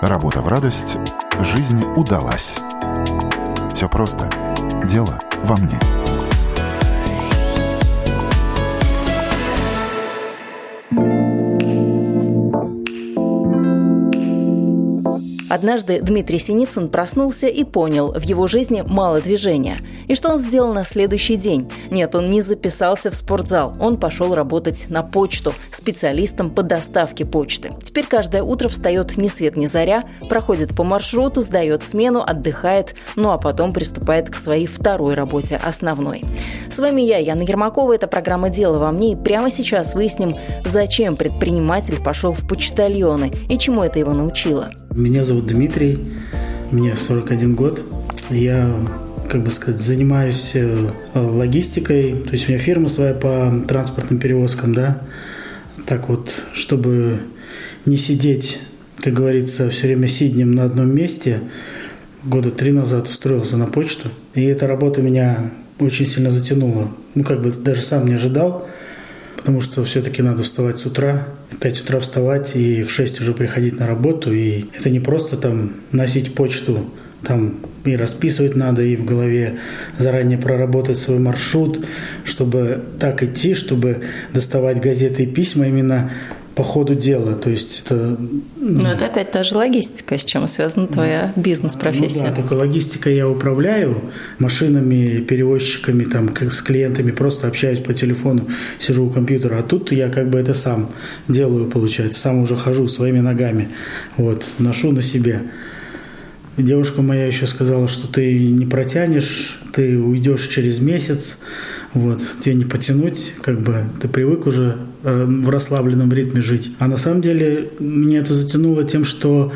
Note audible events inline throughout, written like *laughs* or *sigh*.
Работа в радость, жизнь удалась. Все просто. Дело во мне. Однажды Дмитрий Синицын проснулся и понял, в его жизни мало движения. И что он сделал на следующий день? Нет, он не записался в спортзал. Он пошел работать на почту, специалистом по доставке почты. Теперь каждое утро встает ни свет ни заря, проходит по маршруту, сдает смену, отдыхает, ну а потом приступает к своей второй работе, основной. С вами я, Яна Ермакова. Это программа «Дело во мне». И прямо сейчас выясним, зачем предприниматель пошел в почтальоны и чему это его научило. Меня зовут Дмитрий, мне 41 год. Я как бы сказать, занимаюсь э, логистикой, то есть у меня фирма своя по транспортным перевозкам, да, так вот, чтобы не сидеть, как говорится, все время сиднем на одном месте, года три назад устроился на почту, и эта работа меня очень сильно затянула. Ну, как бы даже сам не ожидал, потому что все-таки надо вставать с утра, в 5 утра вставать и в 6 уже приходить на работу. И это не просто там носить почту, там и расписывать надо, и в голове заранее проработать свой маршрут, чтобы так идти, чтобы доставать газеты и письма именно по ходу дела. То есть это... Ну, это опять та же логистика, с чем связана твоя бизнес-профессия. Ну, да, только логистика я управляю машинами, перевозчиками, там, как с клиентами, просто общаюсь по телефону, сижу у компьютера. А тут я как бы это сам делаю, получается, сам уже хожу своими ногами, вот, ношу на себе. Девушка моя еще сказала, что ты не протянешь, ты уйдешь через месяц, вот, тебе не потянуть, как бы ты привык уже э, в расслабленном ритме жить. А на самом деле мне это затянуло тем, что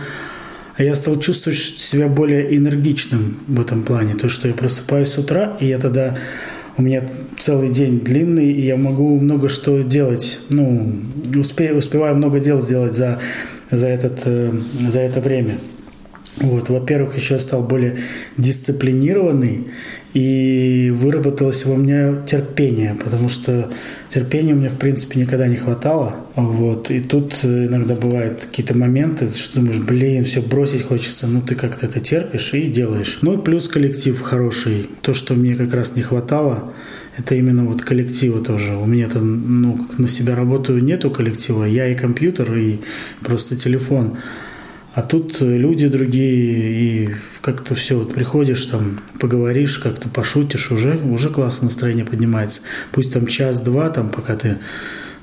я стал чувствовать себя более энергичным в этом плане. То, что я просыпаюсь с утра, и я тогда у меня целый день длинный, и я могу много что делать. Ну, успе, успеваю много дел сделать за, за, этот, э, за это время. Вот, во-первых, еще я стал более дисциплинированный и выработалось во мне терпение, потому что терпения у меня, в принципе, никогда не хватало. Вот, и тут иногда бывают какие-то моменты, что думаешь, блин, все бросить хочется, ну ты как-то это терпишь и делаешь. Ну и плюс коллектив хороший. То, что мне как раз не хватало, это именно вот коллектива тоже. У меня там, ну, как на себя работаю, нету коллектива. Я и компьютер, и просто телефон. А тут люди другие, и как-то все, вот приходишь там, поговоришь, как-то пошутишь, уже, уже классно настроение поднимается. Пусть там час-два, там, пока ты,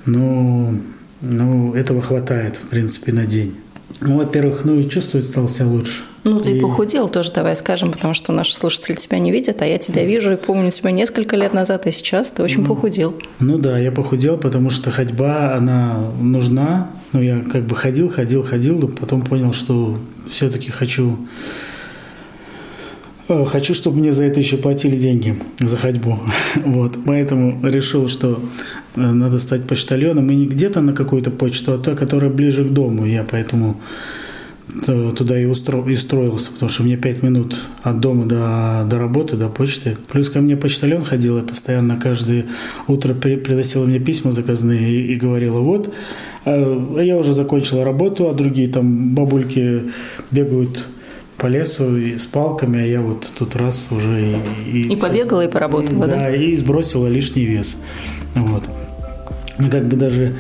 ну, ну, этого хватает, в принципе, на день. Ну, во-первых, ну и чувствовать стал себя лучше. Ну, ты и... похудел тоже, давай скажем, потому что наши слушатели тебя не видят, а я тебя вижу и помню тебя несколько лет назад, и сейчас ты очень ну, похудел. Ну да, я похудел, потому что ходьба, она нужна. Ну, я как бы ходил, ходил, ходил, но потом понял, что все-таки хочу Хочу, чтобы мне за это еще платили деньги, за ходьбу. *laughs* Вот. Поэтому решил, что э, надо стать почтальоном. И не где-то на какую-то почту, а та, которая ближе к дому. Я поэтому туда и, устро, и строился, потому что мне пять минут от дома до, до работы, до почты. Плюс ко мне почтальон ходил, и постоянно каждое утро при, приносила мне письма заказные и, и говорила, вот, я уже закончила работу, а другие там бабульки бегают по лесу и с палками, а я вот тут раз уже и... И, и побегала, и поработала, да? Да, и сбросила лишний вес. Вот. Как бы даже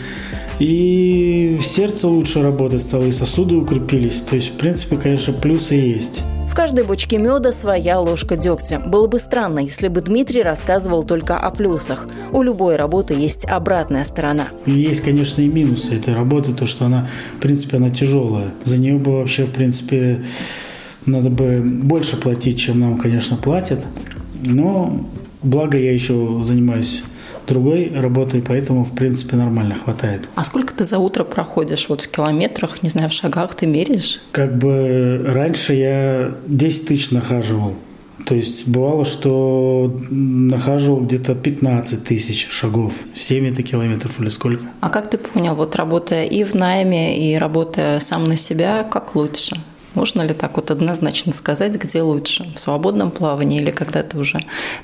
и сердце лучше работать стало, и сосуды укрепились. То есть, в принципе, конечно, плюсы есть. В каждой бочке меда своя ложка дегтя. Было бы странно, если бы Дмитрий рассказывал только о плюсах. У любой работы есть обратная сторона. Есть, конечно, и минусы этой работы, то, что она, в принципе, она тяжелая. За нее бы вообще, в принципе, надо бы больше платить, чем нам, конечно, платят. Но благо я еще занимаюсь другой работой, поэтому, в принципе, нормально хватает. А сколько ты за утро проходишь? Вот в километрах, не знаю, в шагах ты меряешь? Как бы раньше я 10 тысяч нахаживал. То есть бывало, что нахаживал где-то 15 тысяч шагов, 7 это километров или сколько. А как ты понял, вот работая и в найме, и работая сам на себя, как лучше? Можно ли так вот однозначно сказать, где лучше? В свободном плавании или когда ты уже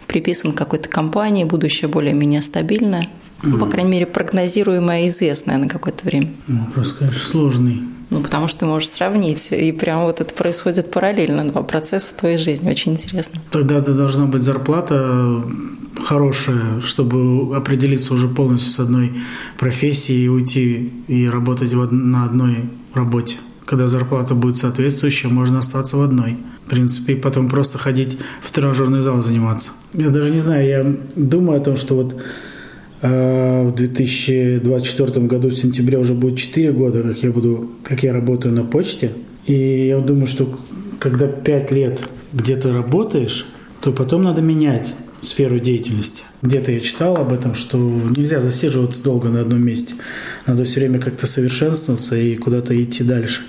приписан какой-то компании, будущее более-менее стабильное? Ну, по крайней мере, прогнозируемое и известное на какое-то время. Ну, вопрос, конечно, сложный. Ну, потому что ты можешь сравнить. И прям вот это происходит параллельно, два процесса в твоей жизни. Очень интересно. Тогда-то должна быть зарплата хорошая, чтобы определиться уже полностью с одной профессией и уйти и работать на одной работе. Когда зарплата будет соответствующая, можно остаться в одной. В принципе, и потом просто ходить в тренажерный зал заниматься. Я даже не знаю, я думаю о том, что вот э, в 2024 году в сентябре уже будет 4 года, как я буду, как я работаю на почте. И я думаю, что когда 5 лет где-то работаешь, то потом надо менять сферу деятельности. Где-то я читал об этом, что нельзя засиживаться долго на одном месте. Надо все время как-то совершенствоваться и куда-то идти дальше.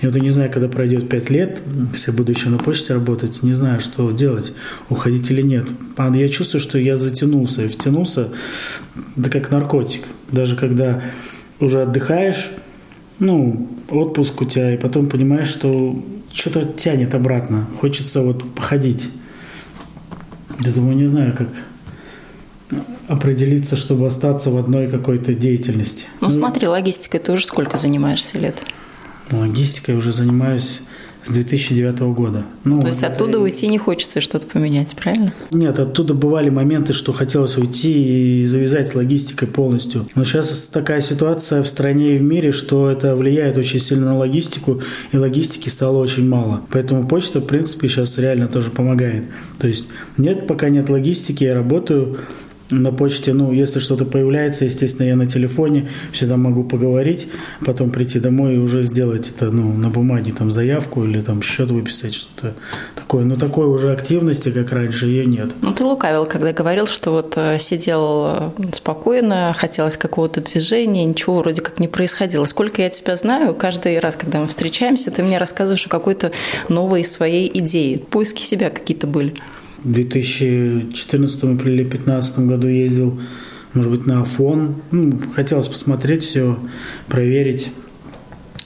И вот я не знаю, когда пройдет пять лет, если буду еще на почте работать, не знаю, что делать, уходить или нет. А я чувствую, что я затянулся и втянулся, да как наркотик. Даже когда уже отдыхаешь, ну, отпуск у тебя, и потом понимаешь, что что-то тянет обратно. Хочется вот походить. Я думаю, не знаю, как определиться, чтобы остаться в одной какой-то деятельности. Ну, ну смотри, логистикой ты уже сколько занимаешься лет? Логистикой уже занимаюсь с 2009 года. Ну, То есть оттуда это... уйти не хочется что-то поменять, правильно? Нет, оттуда бывали моменты, что хотелось уйти и завязать с логистикой полностью. Но сейчас такая ситуация в стране и в мире, что это влияет очень сильно на логистику, и логистики стало очень мало. Поэтому почта, в принципе, сейчас реально тоже помогает. То есть нет, пока нет логистики, я работаю на почте, ну, если что-то появляется, естественно, я на телефоне всегда могу поговорить, потом прийти домой и уже сделать это, ну, на бумаге, там, заявку или там счет выписать, что-то такое. Но такой уже активности, как раньше, ее нет. Ну, ты лукавил, когда говорил, что вот э, сидел э, спокойно, хотелось какого-то движения, ничего вроде как не происходило. Сколько я тебя знаю, каждый раз, когда мы встречаемся, ты мне рассказываешь о какой-то новой своей идее. Поиски себя какие-то были. В 2014 или 2015 году ездил, может быть, на Афон. Ну, хотелось посмотреть все, проверить.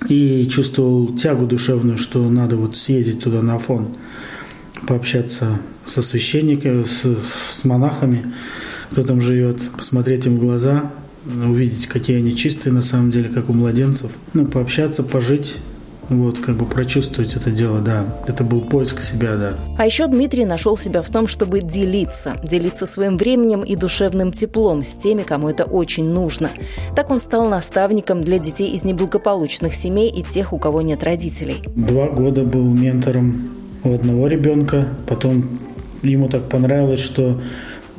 И чувствовал тягу душевную, что надо вот съездить туда на Афон, пообщаться со священниками, с, с монахами, кто там живет, посмотреть им в глаза, увидеть, какие они чистые на самом деле, как у младенцев. Ну, пообщаться, пожить вот, как бы прочувствовать это дело, да. Это был поиск себя, да. А еще Дмитрий нашел себя в том, чтобы делиться. Делиться своим временем и душевным теплом с теми, кому это очень нужно. Так он стал наставником для детей из неблагополучных семей и тех, у кого нет родителей. Два года был ментором у одного ребенка. Потом ему так понравилось, что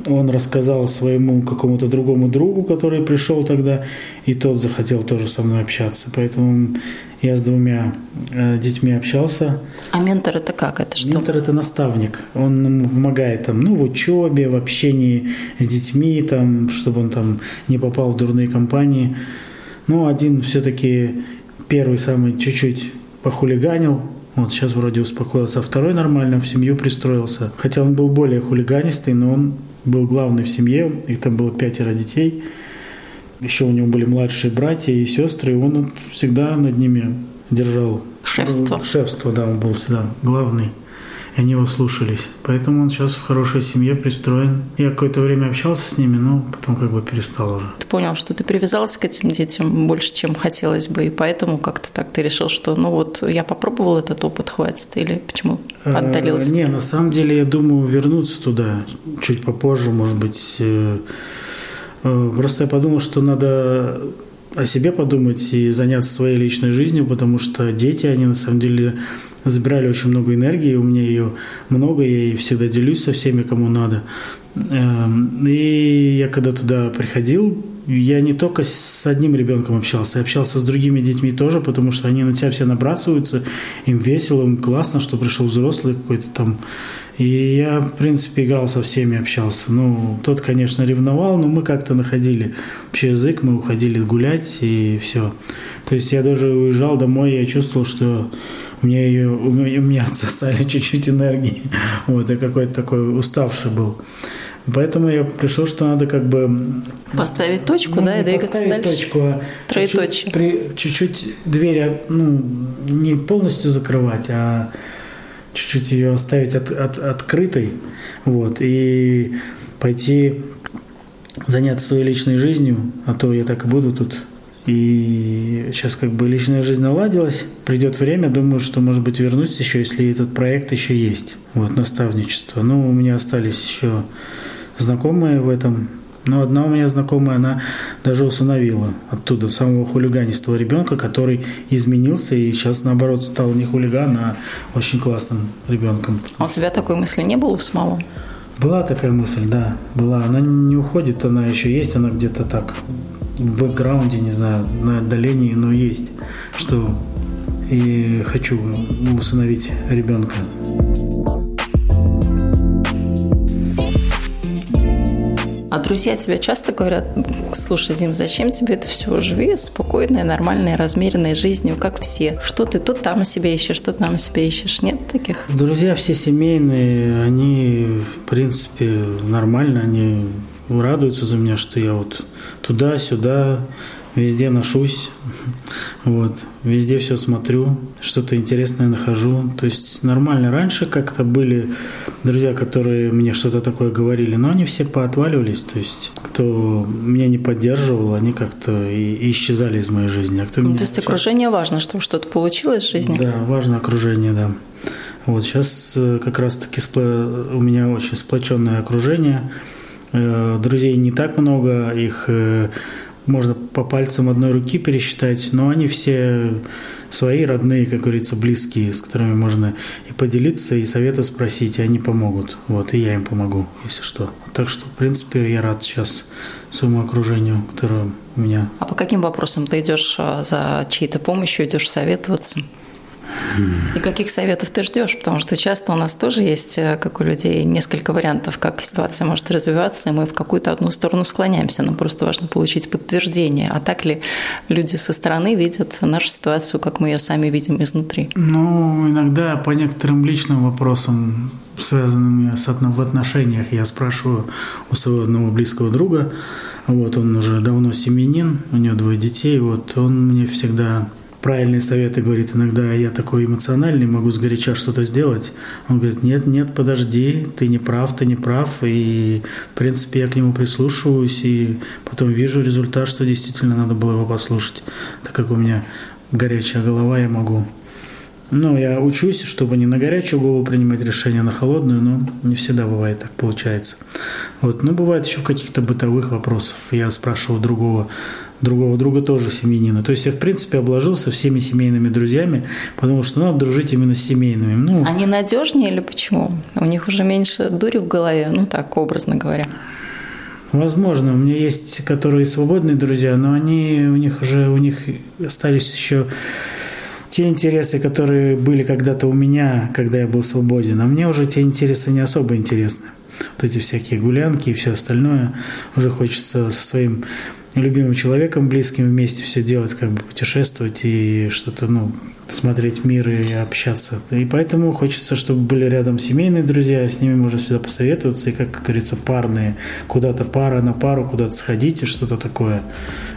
он рассказал своему какому-то другому другу, который пришел тогда, и тот захотел тоже со мной общаться. Поэтому я с двумя э, детьми общался. А ментор это как? Это что? Ментор это наставник. Он помогает там, ну, в учебе, в общении с детьми, там, чтобы он там не попал в дурные компании. Ну, один все-таки первый самый чуть-чуть похулиганил, вот сейчас вроде успокоился, а второй нормально в семью пристроился. Хотя он был более хулиганистый, но он был главный в семье, их там было пятеро детей. Еще у него были младшие братья и сестры, и он всегда над ними держал шефство. Шефство, да, он был всегда главный. И они его слушались. Поэтому он сейчас в хорошей семье пристроен. Я какое-то время общался с ними, но потом как бы перестал уже. Ты понял, что ты привязался к этим детям больше, чем хотелось бы, и поэтому как-то так ты решил, что ну вот я попробовал этот опыт, хватит, или почему э, отдалился? Не, на самом деле я думаю вернуться туда чуть попозже, может быть. Э, э, просто я подумал, что надо о себе подумать и заняться своей личной жизнью, потому что дети, они на самом деле забирали очень много энергии, у меня ее много, я ей всегда делюсь со всеми, кому надо. Эм, и я когда туда приходил, я не только с одним ребенком общался, я общался с другими детьми тоже, потому что они на тебя все набрасываются, им весело, им классно, что пришел взрослый какой-то там. И я, в принципе, играл со всеми, общался. Ну, тот, конечно, ревновал, но мы как-то находили общий язык, мы уходили гулять и все. То есть я даже уезжал домой, я чувствовал, что мне ее, у меня *laughs* отсосали чуть-чуть энергии. Вот, я какой-то такой уставший был. Поэтому я пришел, что надо как бы... Поставить точку, ну, да, и двигаться дальше. точку, а чуть-чуть, при, чуть-чуть дверь, ну, не полностью закрывать, а чуть-чуть ее оставить от, от, открытой, вот, и пойти заняться своей личной жизнью, а то я так и буду тут И сейчас как бы личная жизнь наладилась. Придет время, думаю, что, может быть, вернусь еще, если этот проект еще есть. Вот, наставничество. Ну, у меня остались еще знакомые в этом. Но одна у меня знакомая, она даже усыновила оттуда самого хулиганистого ребенка, который изменился и сейчас, наоборот, стал не хулиган, а очень классным ребенком. А у тебя такой мысли не было у самого? Была такая мысль, да, была. Она не уходит, она еще есть, она где-то так в бэкграунде, не знаю, на отдалении, но есть, что и хочу усыновить ребенка. Друзья тебе часто говорят, слушай, Дим, зачем тебе это все? Живи спокойной, нормальной, размеренной жизнью, как все. Что ты тут там себе ищешь, что там себе ищешь? Нет таких? Друзья все семейные, они, в принципе, нормально, они радуются за меня, что я вот туда-сюда, везде ношусь, вот, везде все смотрю, что-то интересное нахожу. То есть нормально. Раньше как-то были друзья, которые мне что-то такое говорили, но они все поотваливались. То есть кто меня не поддерживал, они как-то и исчезали из моей жизни. А кто ну, меня то есть окружение важно, чтобы что-то получилось в жизни? Да, важно окружение, да. Вот сейчас э, как раз-таки у меня очень сплоченное окружение. Э, друзей не так много, их э, можно по пальцам одной руки пересчитать, но они все свои родные, как говорится, близкие, с которыми можно и поделиться, и советы спросить, и они помогут. Вот, и я им помогу, если что. Так что, в принципе, я рад сейчас своему окружению, которое у меня. А по каким вопросам ты идешь а, за чьей-то помощью, идешь советоваться? И каких советов ты ждешь? Потому что часто у нас тоже есть, э, как у людей, несколько вариантов, как ситуация может развиваться, и мы в какую-то одну сторону склоняемся. Нам просто важно получить подтверждение. А так ли люди со стороны видят нашу ситуацию, как мы ее сами видим изнутри? Ну, иногда по некоторым личным вопросам, связанным с, в отношениях, я спрашиваю у своего одного близкого друга. Вот он уже давно семьянин, у него двое детей. Вот он мне всегда правильные советы говорит. Иногда я такой эмоциональный, могу сгоряча что-то сделать. Он говорит, нет, нет, подожди, ты не прав, ты не прав. И, в принципе, я к нему прислушиваюсь, и потом вижу результат, что действительно надо было его послушать. Так как у меня горячая голова, я могу ну, я учусь, чтобы не на горячую голову принимать решения, а на холодную, но не всегда бывает так получается. Вот. Но бывает еще в каких-то бытовых вопросах. Я спрашиваю другого, другого друга тоже семьянина. То есть я, в принципе, обложился всеми семейными друзьями, потому что надо дружить именно с семейными. Ну, Они надежнее или почему? У них уже меньше дури в голове, ну так, образно говоря. Возможно, у меня есть, которые свободные друзья, но они у них уже у них остались еще те интересы, которые были когда-то у меня, когда я был свободен, а мне уже те интересы не особо интересны. Вот эти всякие гулянки и все остальное. Уже хочется со своим любимым человеком, близким вместе все делать, как бы путешествовать и что-то, ну, смотреть мир и общаться. И поэтому хочется, чтобы были рядом семейные друзья, с ними можно всегда посоветоваться, и, как говорится, парные, куда-то пара на пару, куда-то сходить и что-то такое.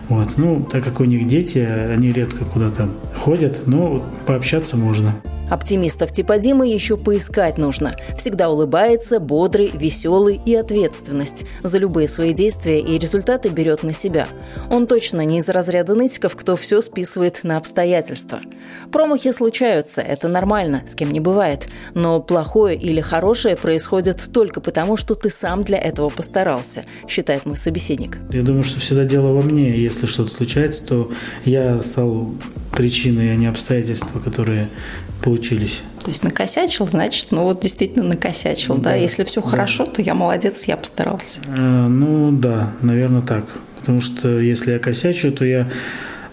Вот. Ну, так как у них дети, они редко куда-то ходят, но пообщаться можно. Оптимистов типа Димы еще поискать нужно. Всегда улыбается, бодрый, веселый и ответственность. За любые свои действия и результаты берет на себя. Он точно не из разряда нытиков, кто все списывает на обстоятельства. Промахи случаются, это нормально, с кем не бывает. Но плохое или хорошее происходит только потому, что ты сам для этого постарался, считает мой собеседник. Я думаю, что всегда дело во мне. Если что-то случается, то я стал причиной, а не обстоятельства, которые получились. То есть накосячил, значит, ну вот действительно накосячил, да? да? Если все да. хорошо, то я молодец, я постарался. Э, ну да, наверное так. Потому что если я косячу, то я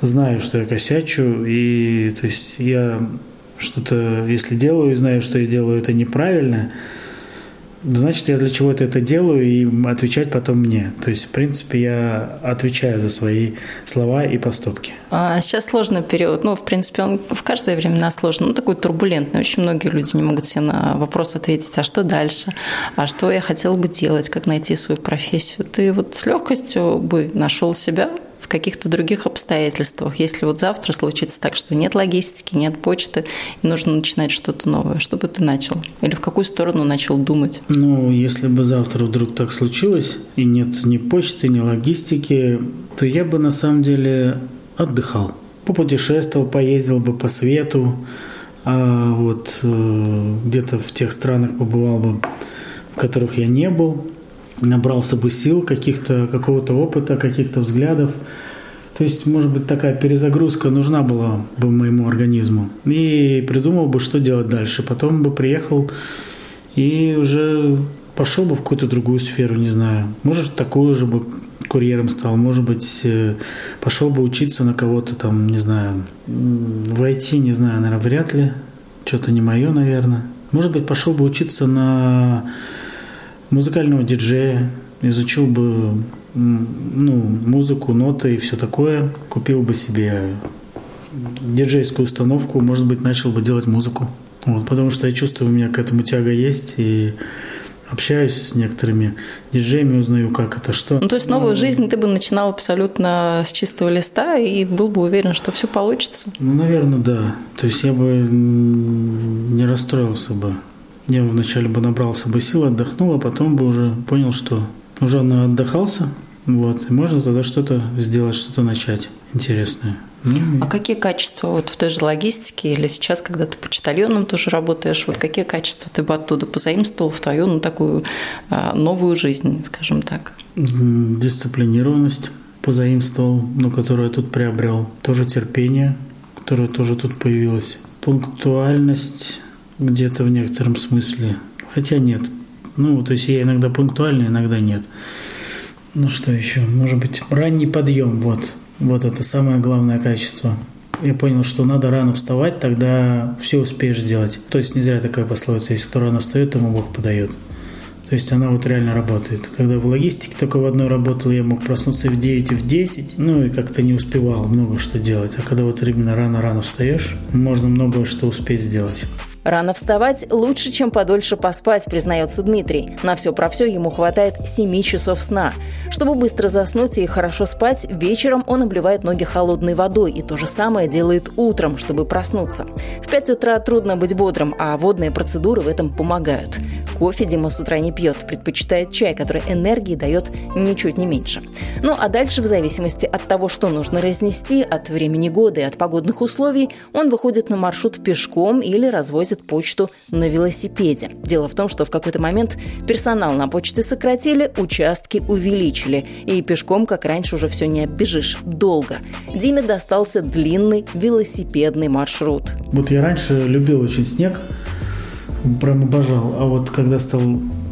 знаю, что я косячу, и то есть я что-то, если делаю и знаю, что я делаю это неправильно, значит, я для чего-то это делаю, и отвечать потом мне. То есть, в принципе, я отвечаю за свои слова и поступки. А сейчас сложный период. Ну, в принципе, он в каждое время сложный. Ну, такой турбулентный. Очень многие люди не могут себе на вопрос ответить, а что дальше? А что я хотела бы делать? Как найти свою профессию? Ты вот с легкостью бы нашел себя в каких-то других обстоятельствах. Если вот завтра случится так, что нет логистики, нет почты, и нужно начинать что-то новое, что бы ты начал? Или в какую сторону начал думать? Ну, если бы завтра вдруг так случилось, и нет ни почты, ни логистики, то я бы на самом деле отдыхал. Попутешествовал, поездил бы по свету, а вот э, где-то в тех странах побывал бы, в которых я не был, набрался бы сил, каких-то, какого-то опыта, каких-то взглядов. То есть, может быть, такая перезагрузка нужна была бы моему организму. И придумал бы, что делать дальше. Потом бы приехал и уже пошел бы в какую-то другую сферу, не знаю. Может, такую же бы курьером стал, может быть, э, пошел бы учиться на кого-то там, не знаю, войти, не знаю, наверное, вряд ли. Что-то не мое, наверное. Может быть, пошел бы учиться на музыкального диджея, изучил бы ну, музыку, ноты и все такое, купил бы себе диджейскую установку, может быть, начал бы делать музыку. Вот, потому что я чувствую, у меня к этому тяга есть, и общаюсь с некоторыми диджеями, узнаю, как это, что. Ну, то есть новую ну, жизнь ты бы начинал абсолютно с чистого листа и был бы уверен, что все получится? Ну, наверное, да. То есть я бы не расстроился бы. Я вначале бы набрался бы сил, отдохнул, а потом бы уже понял, что уже отдыхался, вот, и можно тогда что-то сделать, что-то начать интересное. Ну, а какие качества вот в той же логистике или сейчас, когда ты почтальоном тоже работаешь, вот какие качества ты бы оттуда позаимствовал в твою ну, такую а, новую жизнь, скажем так? Дисциплинированность позаимствовал, ну, которую я тут приобрел. Тоже терпение, которое тоже тут появилось. Пунктуальность где-то в некотором смысле. Хотя нет. Ну, то есть я иногда пунктуальный, иногда нет. Ну что еще? Может быть, ранний подъем, вот. Вот это самое главное качество. Я понял, что надо рано вставать, тогда все успеешь сделать. То есть не зря такая пословица, если кто рано встает, тому Бог подает. То есть она вот реально работает. Когда в логистике только в одной работал, я мог проснуться в 9 и в 10, ну и как-то не успевал много что делать. А когда вот именно рано-рано встаешь, можно многое что успеть сделать. Рано вставать лучше, чем подольше поспать, признается Дмитрий. На все про все ему хватает 7 часов сна. Чтобы быстро заснуть и хорошо спать, вечером он обливает ноги холодной водой и то же самое делает утром, чтобы проснуться. В 5 утра трудно быть бодрым, а водные процедуры в этом помогают. Кофе Дима с утра не пьет, предпочитает чай, который энергии дает ничуть не меньше. Ну а дальше, в зависимости от того, что нужно разнести, от времени года и от погодных условий, он выходит на маршрут пешком или развозит носит почту на велосипеде. Дело в том, что в какой-то момент персонал на почте сократили, участки увеличили. И пешком, как раньше, уже все не оббежишь. Долго. Диме достался длинный велосипедный маршрут. Вот я раньше любил очень снег, прям обожал. А вот когда стал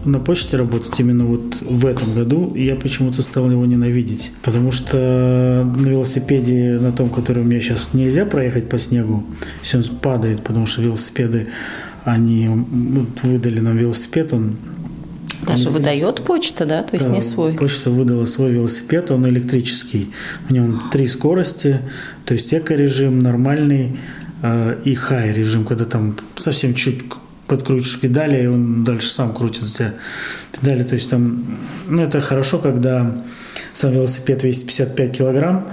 на почте работать именно вот в этом году, я почему-то стал его ненавидеть. Потому что на велосипеде, на том, который у меня сейчас нельзя проехать по снегу, все падает, потому что велосипеды, они вот, выдали нам велосипед, он даже выдает почта, да? То есть да, не свой. Почта выдала свой велосипед, он электрический. В нем три скорости, то есть эко-режим, нормальный э, и хай-режим, когда там совсем чуть подкрутишь педали, и он дальше сам крутится педали. То есть там, ну, это хорошо, когда сам велосипед весит 55 килограмм,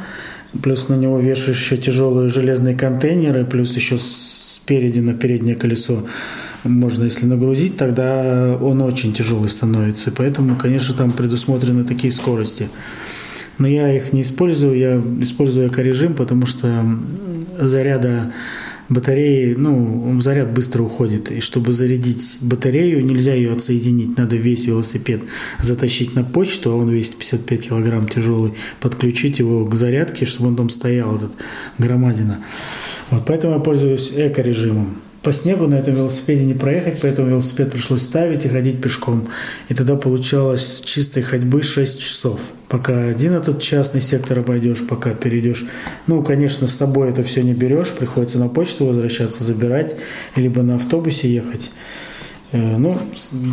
плюс на него вешаешь еще тяжелые железные контейнеры, плюс еще спереди на переднее колесо можно, если нагрузить, тогда он очень тяжелый становится. Поэтому, конечно, там предусмотрены такие скорости. Но я их не использую, я использую эко-режим, потому что заряда батареи, ну, заряд быстро уходит. И чтобы зарядить батарею, нельзя ее отсоединить. Надо весь велосипед затащить на почту, а он весит 55 килограмм тяжелый, подключить его к зарядке, чтобы он там стоял, этот громадина. Вот поэтому я пользуюсь эко-режимом по снегу на этом велосипеде не проехать, поэтому велосипед пришлось ставить и ходить пешком. И тогда получалось чистой ходьбы 6 часов. Пока один этот частный сектор обойдешь, пока перейдешь. Ну, конечно, с собой это все не берешь, приходится на почту возвращаться, забирать, либо на автобусе ехать. Э, ну,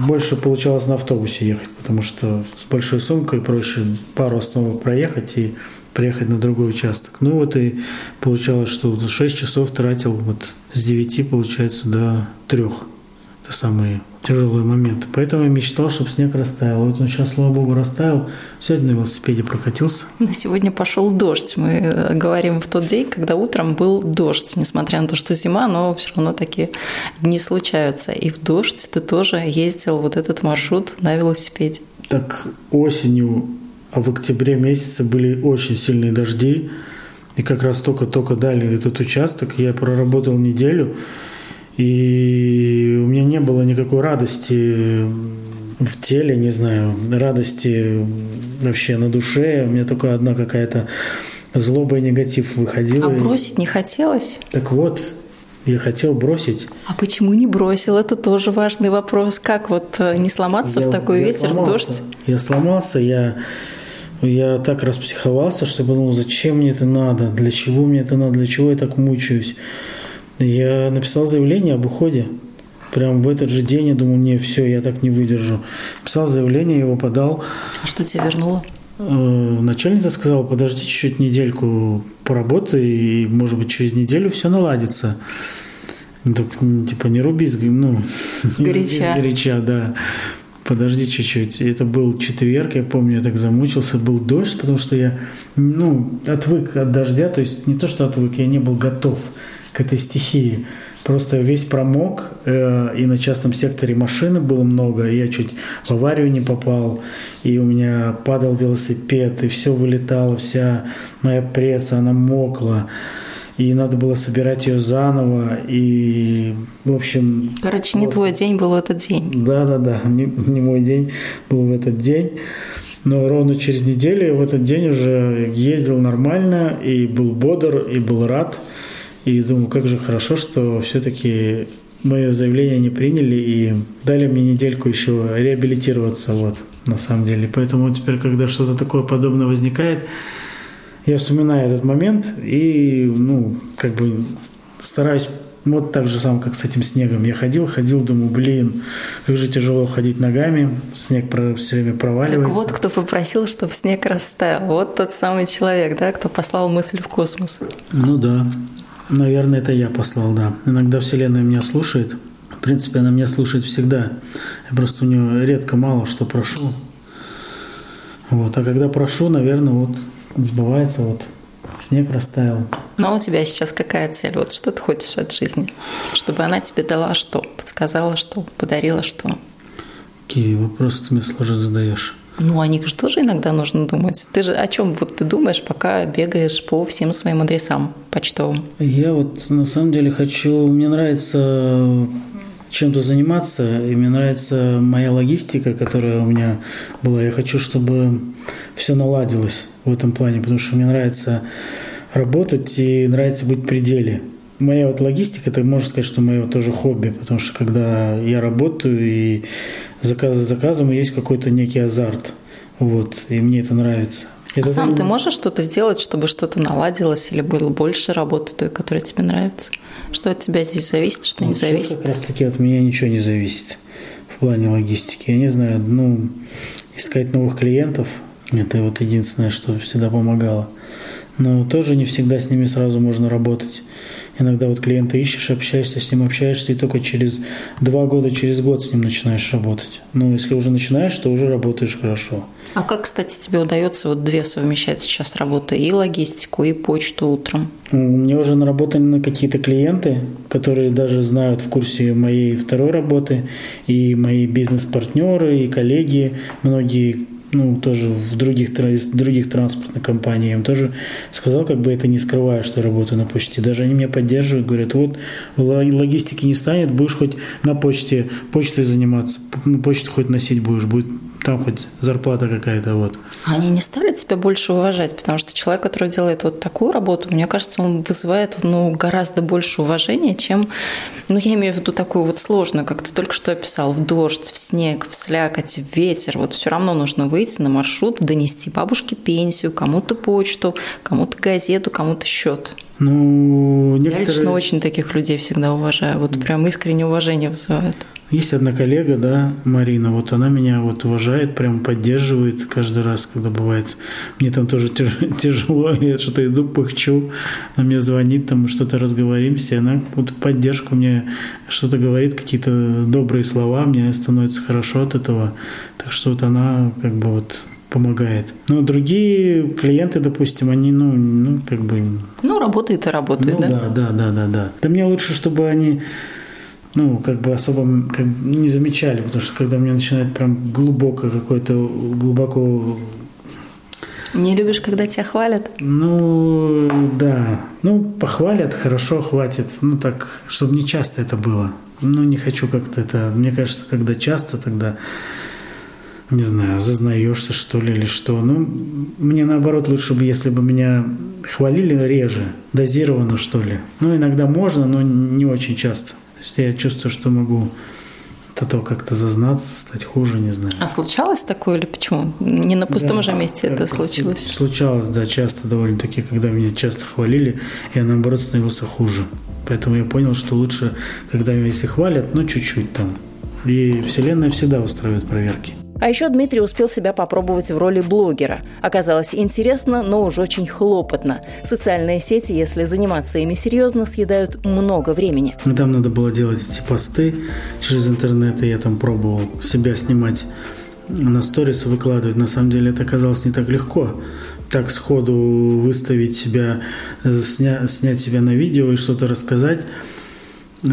больше получалось на автобусе ехать, потому что с большой сумкой проще пару остановок проехать и приехать на другой участок. Ну вот и получалось, что 6 часов тратил вот с 9, получается, до 3. Это самые тяжелые моменты. Поэтому я мечтал, чтобы снег растаял. Вот он сейчас, слава богу, растаял. Сегодня на велосипеде прокатился. *laughs* Но сегодня пошел дождь. Мы э, говорим в тот день, когда утром был дождь. Несмотря на то, что зима, но все равно такие дни случаются. И в дождь ты тоже ездил вот этот маршрут на велосипеде. Так осенью а в октябре месяце были очень сильные дожди. И как раз только-только дали этот участок, я проработал неделю, и у меня не было никакой радости в теле, не знаю, радости вообще на душе. У меня только одна какая-то злоба и негатив выходила. А бросить не хотелось? Так вот, я хотел бросить. А почему не бросил? Это тоже важный вопрос. Как вот э, не сломаться я, в такой ветер, сломался. в дождь? Я сломался, я, я так распсиховался, что подумал, зачем мне это надо, для чего мне это надо, для чего я так мучаюсь. Я написал заявление об уходе. Прям в этот же день я думал, не, все, я так не выдержу. Писал заявление, его подал. А что тебя вернуло? Э, начальница сказала, подожди чуть-чуть недельку поработай, и, может быть, через неделю все наладится. Так, типа, не руби ну, с горяча. *laughs* Не горяча, да. Подожди чуть-чуть. Это был четверг, я помню, я так замучился. Был дождь, потому что я, ну, отвык от дождя. То есть не то, что отвык, я не был готов к этой стихии. Просто весь промок, э, и на частном секторе машины было много, и я чуть в аварию не попал, и у меня падал велосипед, и все вылетало, вся моя пресса, она мокла и надо было собирать ее заново, и, в общем... Короче, не вот, твой день был этот день. Да-да-да, не, не мой день был в этот день, но ровно через неделю в этот день уже ездил нормально, и был бодр, и был рад, и думаю, как же хорошо, что все-таки мое заявление не приняли и дали мне недельку еще реабилитироваться, вот, на самом деле. Поэтому теперь, когда что-то такое подобное возникает, я вспоминаю этот момент и, ну, как бы стараюсь вот так же сам, как с этим снегом. Я ходил, ходил, думаю, блин, как же тяжело ходить ногами, снег все время проваливается. Так вот, кто попросил, чтобы снег растаял. Вот тот самый человек, да, кто послал мысль в космос. Ну да. Наверное, это я послал, да. Иногда Вселенная меня слушает. В принципе, она меня слушает всегда. Я просто у нее редко мало что прошу. Вот. А когда прошу, наверное, вот сбывается, вот снег растаял. Но у тебя сейчас какая цель? Вот что ты хочешь от жизни? Чтобы она тебе дала что? Подсказала что? Подарила что? Какие вопросы ты мне сложно задаешь? Ну, о них же тоже иногда нужно думать. Ты же о чем вот ты думаешь, пока бегаешь по всем своим адресам почтовым? Я вот на самом деле хочу, мне нравится чем-то заниматься, и мне нравится моя логистика, которая у меня была. Я хочу, чтобы все наладилось в этом плане, потому что мне нравится работать и нравится быть в пределе. Моя вот логистика, это можно сказать, что мое тоже хобби, потому что когда я работаю и заказ за заказом есть какой-то некий азарт. Вот, и мне это нравится. Это а сам ты можешь что-то сделать, чтобы что-то наладилось или было больше работы той, которая тебе нравится? Что от тебя здесь зависит, что не зависит? Как раз таки от меня ничего не зависит в плане логистики. Я не знаю, ну, искать новых клиентов, это вот единственное, что всегда помогало. Но тоже не всегда с ними сразу можно работать. Иногда вот клиента ищешь, общаешься с ним, общаешься, и только через два года, через год с ним начинаешь работать. Но если уже начинаешь, то уже работаешь хорошо. А как, кстати, тебе удается вот две совмещать сейчас работы, и логистику, и почту утром? У меня уже наработаны какие-то клиенты, которые даже знают в курсе моей второй работы, и мои бизнес-партнеры, и коллеги, многие ну, тоже в других, других транспортных компаниях. Я им тоже сказал, как бы это не скрывая, что я работаю на почте. Даже они меня поддерживают, говорят, вот логистики не станет, будешь хоть на почте, почтой заниматься, почту хоть носить будешь, будет там хоть зарплата какая-то вот. Они не стали тебя больше уважать, потому что человек, который делает вот такую работу, мне кажется, он вызывает ну, гораздо больше уважения, чем, ну, я имею в виду такую вот сложную, как ты только что описал, в дождь, в снег, в слякоть, в ветер. Вот все равно нужно выйти на маршрут, донести бабушке пенсию, кому-то почту, кому-то газету, кому-то счет. Ну, некоторые... Я лично очень таких людей всегда уважаю. Вот прям искреннее уважение вызывает. Есть одна коллега, да, Марина, вот она меня вот уважает, прям поддерживает каждый раз, когда бывает. Мне там тоже *laughs* тяжело, я что-то иду, пыхчу, она мне звонит, там что-то разговоримся, и она вот поддержку мне что-то говорит, какие-то добрые слова, мне становится хорошо от этого. Так что вот она как бы вот помогает. Но другие клиенты, допустим, они, ну, ну как бы... Ну, работает и работает, ну, да? Да, да, да, да, да. Да мне лучше, чтобы они ну, как бы особо как бы не замечали, потому что когда мне начинает прям глубоко какой-то, глубоко Не любишь, когда тебя хвалят? Ну, да. Ну, похвалят, хорошо, хватит. Ну, так, чтобы не часто это было. Ну, не хочу как-то это... Мне кажется, когда часто, тогда не знаю, зазнаешься, что ли, или что. Ну, мне наоборот лучше бы, если бы меня хвалили реже, дозированно, что ли. Ну, иногда можно, но не очень часто. То есть я чувствую, что могу то как-то зазнаться, стать хуже, не знаю. А случалось такое или почему? Не на пустом да, же месте это, случилось? Случалось, да, часто довольно-таки, когда меня часто хвалили, я наоборот становился хуже. Поэтому я понял, что лучше, когда меня если хвалят, ну чуть-чуть там. И Вселенная всегда устраивает проверки. А еще Дмитрий успел себя попробовать в роли блогера. Оказалось интересно, но уже очень хлопотно. Социальные сети, если заниматься ими серьезно, съедают много времени. Там надо было делать эти посты через интернет, и я там пробовал себя снимать на сторис выкладывать. На самом деле это оказалось не так легко. Так сходу выставить себя, сня, снять себя на видео и что-то рассказать э,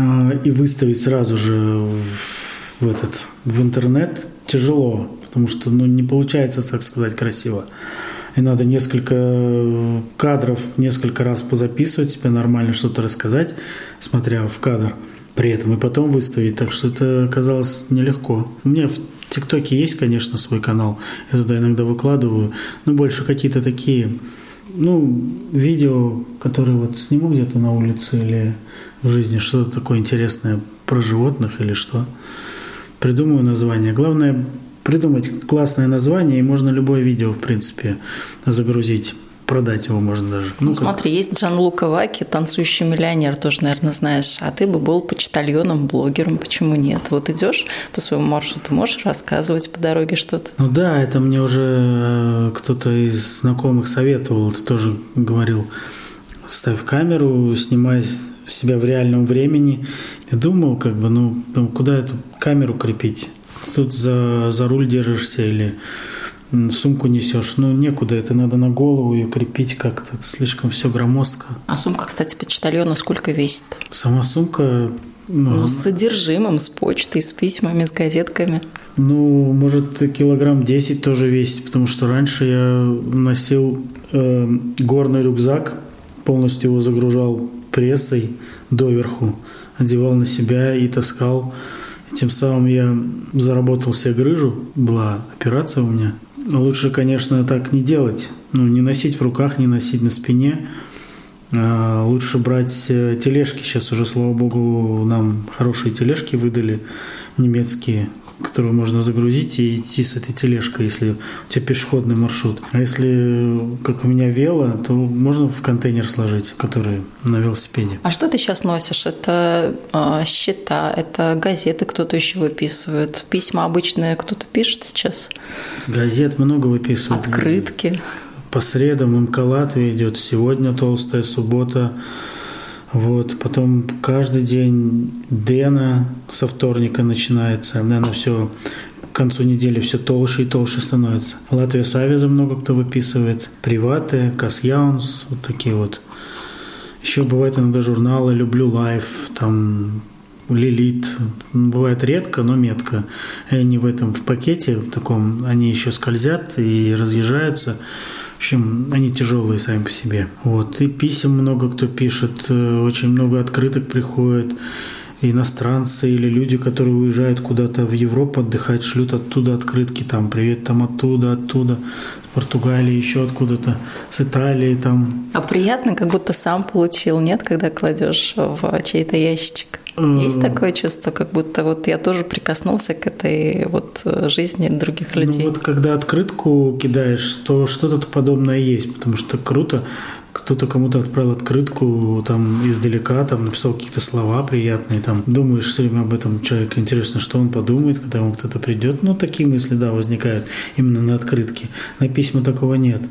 и выставить сразу же в, этот в интернет тяжело, потому что ну, не получается, так сказать, красиво. И надо несколько кадров несколько раз позаписывать себе нормально что-то рассказать, смотря в кадр при этом, и потом выставить. Так что это оказалось нелегко. У меня в ТикТоке есть, конечно, свой канал. Я туда иногда выкладываю. Но больше какие-то такие, ну, видео, которые вот сниму где-то на улице или в жизни, что-то такое интересное про животных или что придумаю название. Главное придумать классное название, и можно любое видео, в принципе, загрузить. Продать его можно даже. Ну, ну смотри, есть Джан Лука Ваки, танцующий миллионер, тоже, наверное, знаешь. А ты бы был почтальоном, блогером, почему нет? Вот идешь по своему маршруту, можешь рассказывать по дороге что-то? Ну да, это мне уже э, кто-то из знакомых советовал, ты тоже говорил. Ставь камеру, снимай себя в реальном времени. Я думал, как бы, ну, ну куда эту камеру крепить? Тут за, за руль держишься или сумку несешь. Ну, некуда, это надо на голову ее крепить как-то. Это слишком все громоздко. А сумка, кстати, почтальона сколько весит? Сама сумка... Ну, ну, с содержимым, с почтой, с письмами, с газетками. Ну, может, килограмм 10 тоже весит, потому что раньше я носил э, горный рюкзак, полностью его загружал прессой доверху, одевал на себя и таскал. Тем самым я заработал себе грыжу, была операция у меня. Лучше, конечно, так не делать. Ну, не носить в руках, не носить на спине. А лучше брать э, тележки. Сейчас уже, слава богу, нам хорошие тележки выдали немецкие которую можно загрузить и идти с этой тележкой, если у тебя пешеходный маршрут. А если, как у меня вело, то можно в контейнер сложить, который на велосипеде. А что ты сейчас носишь? Это э, счета, это газеты кто-то еще выписывает, письма обычные кто-то пишет сейчас? Газет много выписывают. Открытки. По средам МК Латвии идет сегодня толстая суббота, вот, потом каждый день Дена со вторника начинается. Наверное, все к концу недели все толще и толще становится. Латвия Савиза много кто выписывает. Приваты, Касьяунс, вот такие вот. Еще бывают иногда журналы «Люблю лайф», там Лилит. Бывает редко, но метко. И они в этом в пакете в таком, они еще скользят и разъезжаются. В общем, они тяжелые сами по себе. Вот. И писем много кто пишет, э, очень много открыток приходит иностранцы или люди, которые уезжают куда-то в Европу отдыхать, шлют оттуда открытки, там, привет там оттуда, оттуда, с Португалии, еще откуда-то, с Италии там. А приятно, как будто сам получил, нет, когда кладешь в чей-то ящичек? Есть такое чувство, как будто вот я тоже прикоснулся к этой вот э, жизни других ну людей. Ну вот когда открытку кидаешь, то что-то подобное есть, потому что круто, кто-то кому-то отправил открытку там издалека, там написал какие-то слова приятные, там думаешь все время об этом человеке, интересно, что он подумает, когда ему кто-то придет. Ну, такие мысли, да, возникают именно на открытке. На письма такого нет.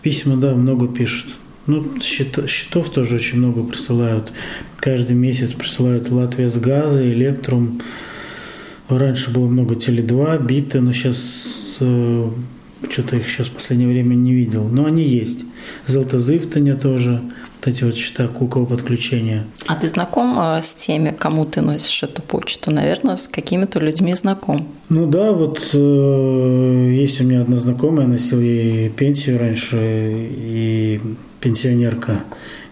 Письма, да, много пишут. Ну, счет, счетов тоже очень много присылают. Каждый месяц присылают Латвия с газа, Электрум. Раньше было много Теле2, Биты, но сейчас э, что-то их сейчас в последнее время не видел. Но они есть. Золотозывтаня тоже. вот эти вот счета кукол подключения. А ты знаком э, с теми, кому ты носишь эту почту? Наверное, с какими-то людьми знаком. Ну да, вот э, есть у меня одна знакомая, носил ей пенсию раньше, и пенсионерка.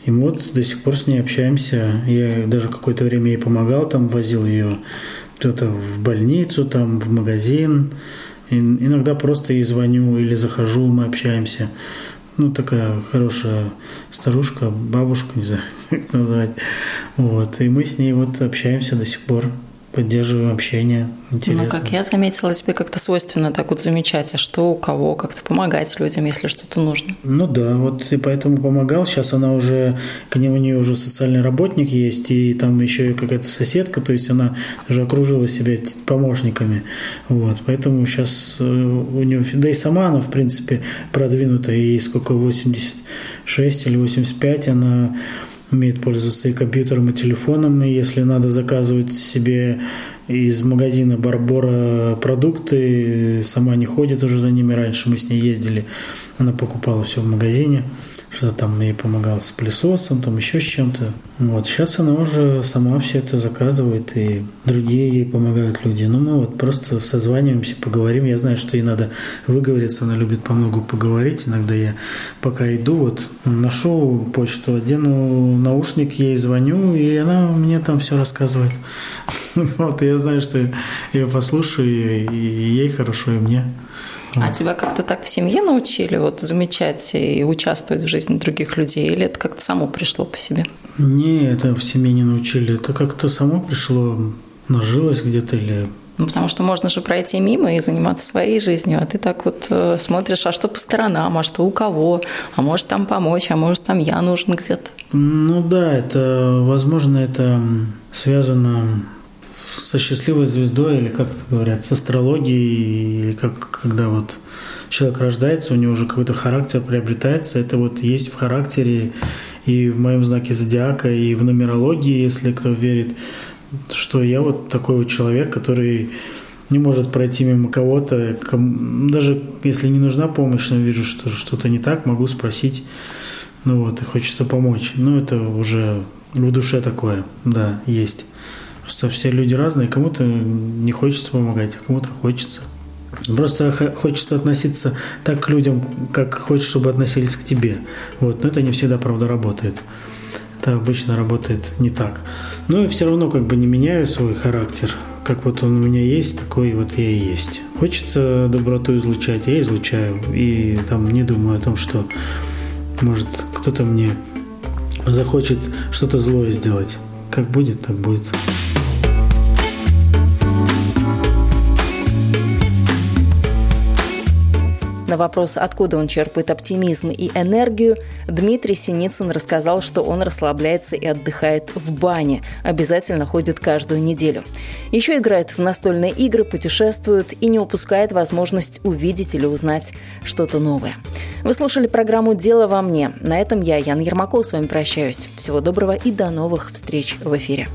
И мы вот до сих пор с ней общаемся. Я даже какое-то время ей помогал, там возил ее кто-то в больницу, там в магазин. И иногда просто ей звоню или захожу, мы общаемся. Ну, такая хорошая старушка, бабушка, не знаю, *laughs* как назвать. Вот. И мы с ней вот общаемся до сих пор поддерживаем общение. Интересно. Ну, как я заметила, тебе как-то свойственно так вот замечать, а что у кого, как-то помогать людям, если что-то нужно. Ну да, вот и поэтому помогал. Сейчас она уже, к нему у нее уже социальный работник есть, и там еще и какая-то соседка, то есть она уже окружила себя помощниками. Вот, поэтому сейчас э, у нее, да и сама она, в принципе, продвинута, и сколько, 86 или 85, она умеет пользоваться и компьютером, и телефоном, и если надо заказывать себе из магазина Барбора продукты, сама не ходит уже за ними. Раньше мы с ней ездили, она покупала все в магазине что там ей помогал с пылесосом, там еще с чем-то. Вот сейчас она уже сама все это заказывает, и другие ей помогают люди. Ну, мы вот просто созваниваемся, поговорим. Я знаю, что ей надо выговориться, она любит по многу поговорить. Иногда я пока иду, вот ношу почту, одену наушник, ей звоню, и она мне там все рассказывает. *laughs* Вот, я знаю, что я послушаю, и ей хорошо, и мне. А тебя как-то так в семье научили вот замечать и участвовать в жизни других людей? Или это как-то само пришло по себе? Не, это в семье не научили. Это как-то само пришло, нажилось где-то или ну, потому что можно же пройти мимо и заниматься своей жизнью, а ты так вот э, смотришь, а что по сторонам, а что у кого, а может там помочь, а может там я нужен где-то. Ну да, это, возможно, это связано со счастливой звездой, или как это говорят, с астрологией, или как когда вот человек рождается, у него уже какой-то характер приобретается, это вот есть в характере и в моем знаке зодиака, и в нумерологии, если кто верит, что я вот такой вот человек, который не может пройти мимо кого-то, даже если не нужна помощь, но вижу, что что-то не так, могу спросить, ну вот, и хочется помочь. Ну, это уже в душе такое, да, есть. Просто все люди разные, кому-то не хочется помогать, а кому-то хочется. Просто хочется относиться так к людям, как хочешь, чтобы относились к тебе. Вот. Но это не всегда, правда, работает. Это обычно работает не так. Но и все равно как бы не меняю свой характер. Как вот он у меня есть, такой вот я и есть. Хочется доброту излучать, я излучаю. И там не думаю о том, что может кто-то мне захочет что-то злое сделать. Как будет, так будет. На вопрос, откуда он черпает оптимизм и энергию, Дмитрий Синицын рассказал, что он расслабляется и отдыхает в бане. Обязательно ходит каждую неделю. Еще играет в настольные игры, путешествует и не упускает возможность увидеть или узнать что-то новое. Вы слушали программу «Дело во мне». На этом я, Яна Ермакова, с вами прощаюсь. Всего доброго и до новых встреч в эфире.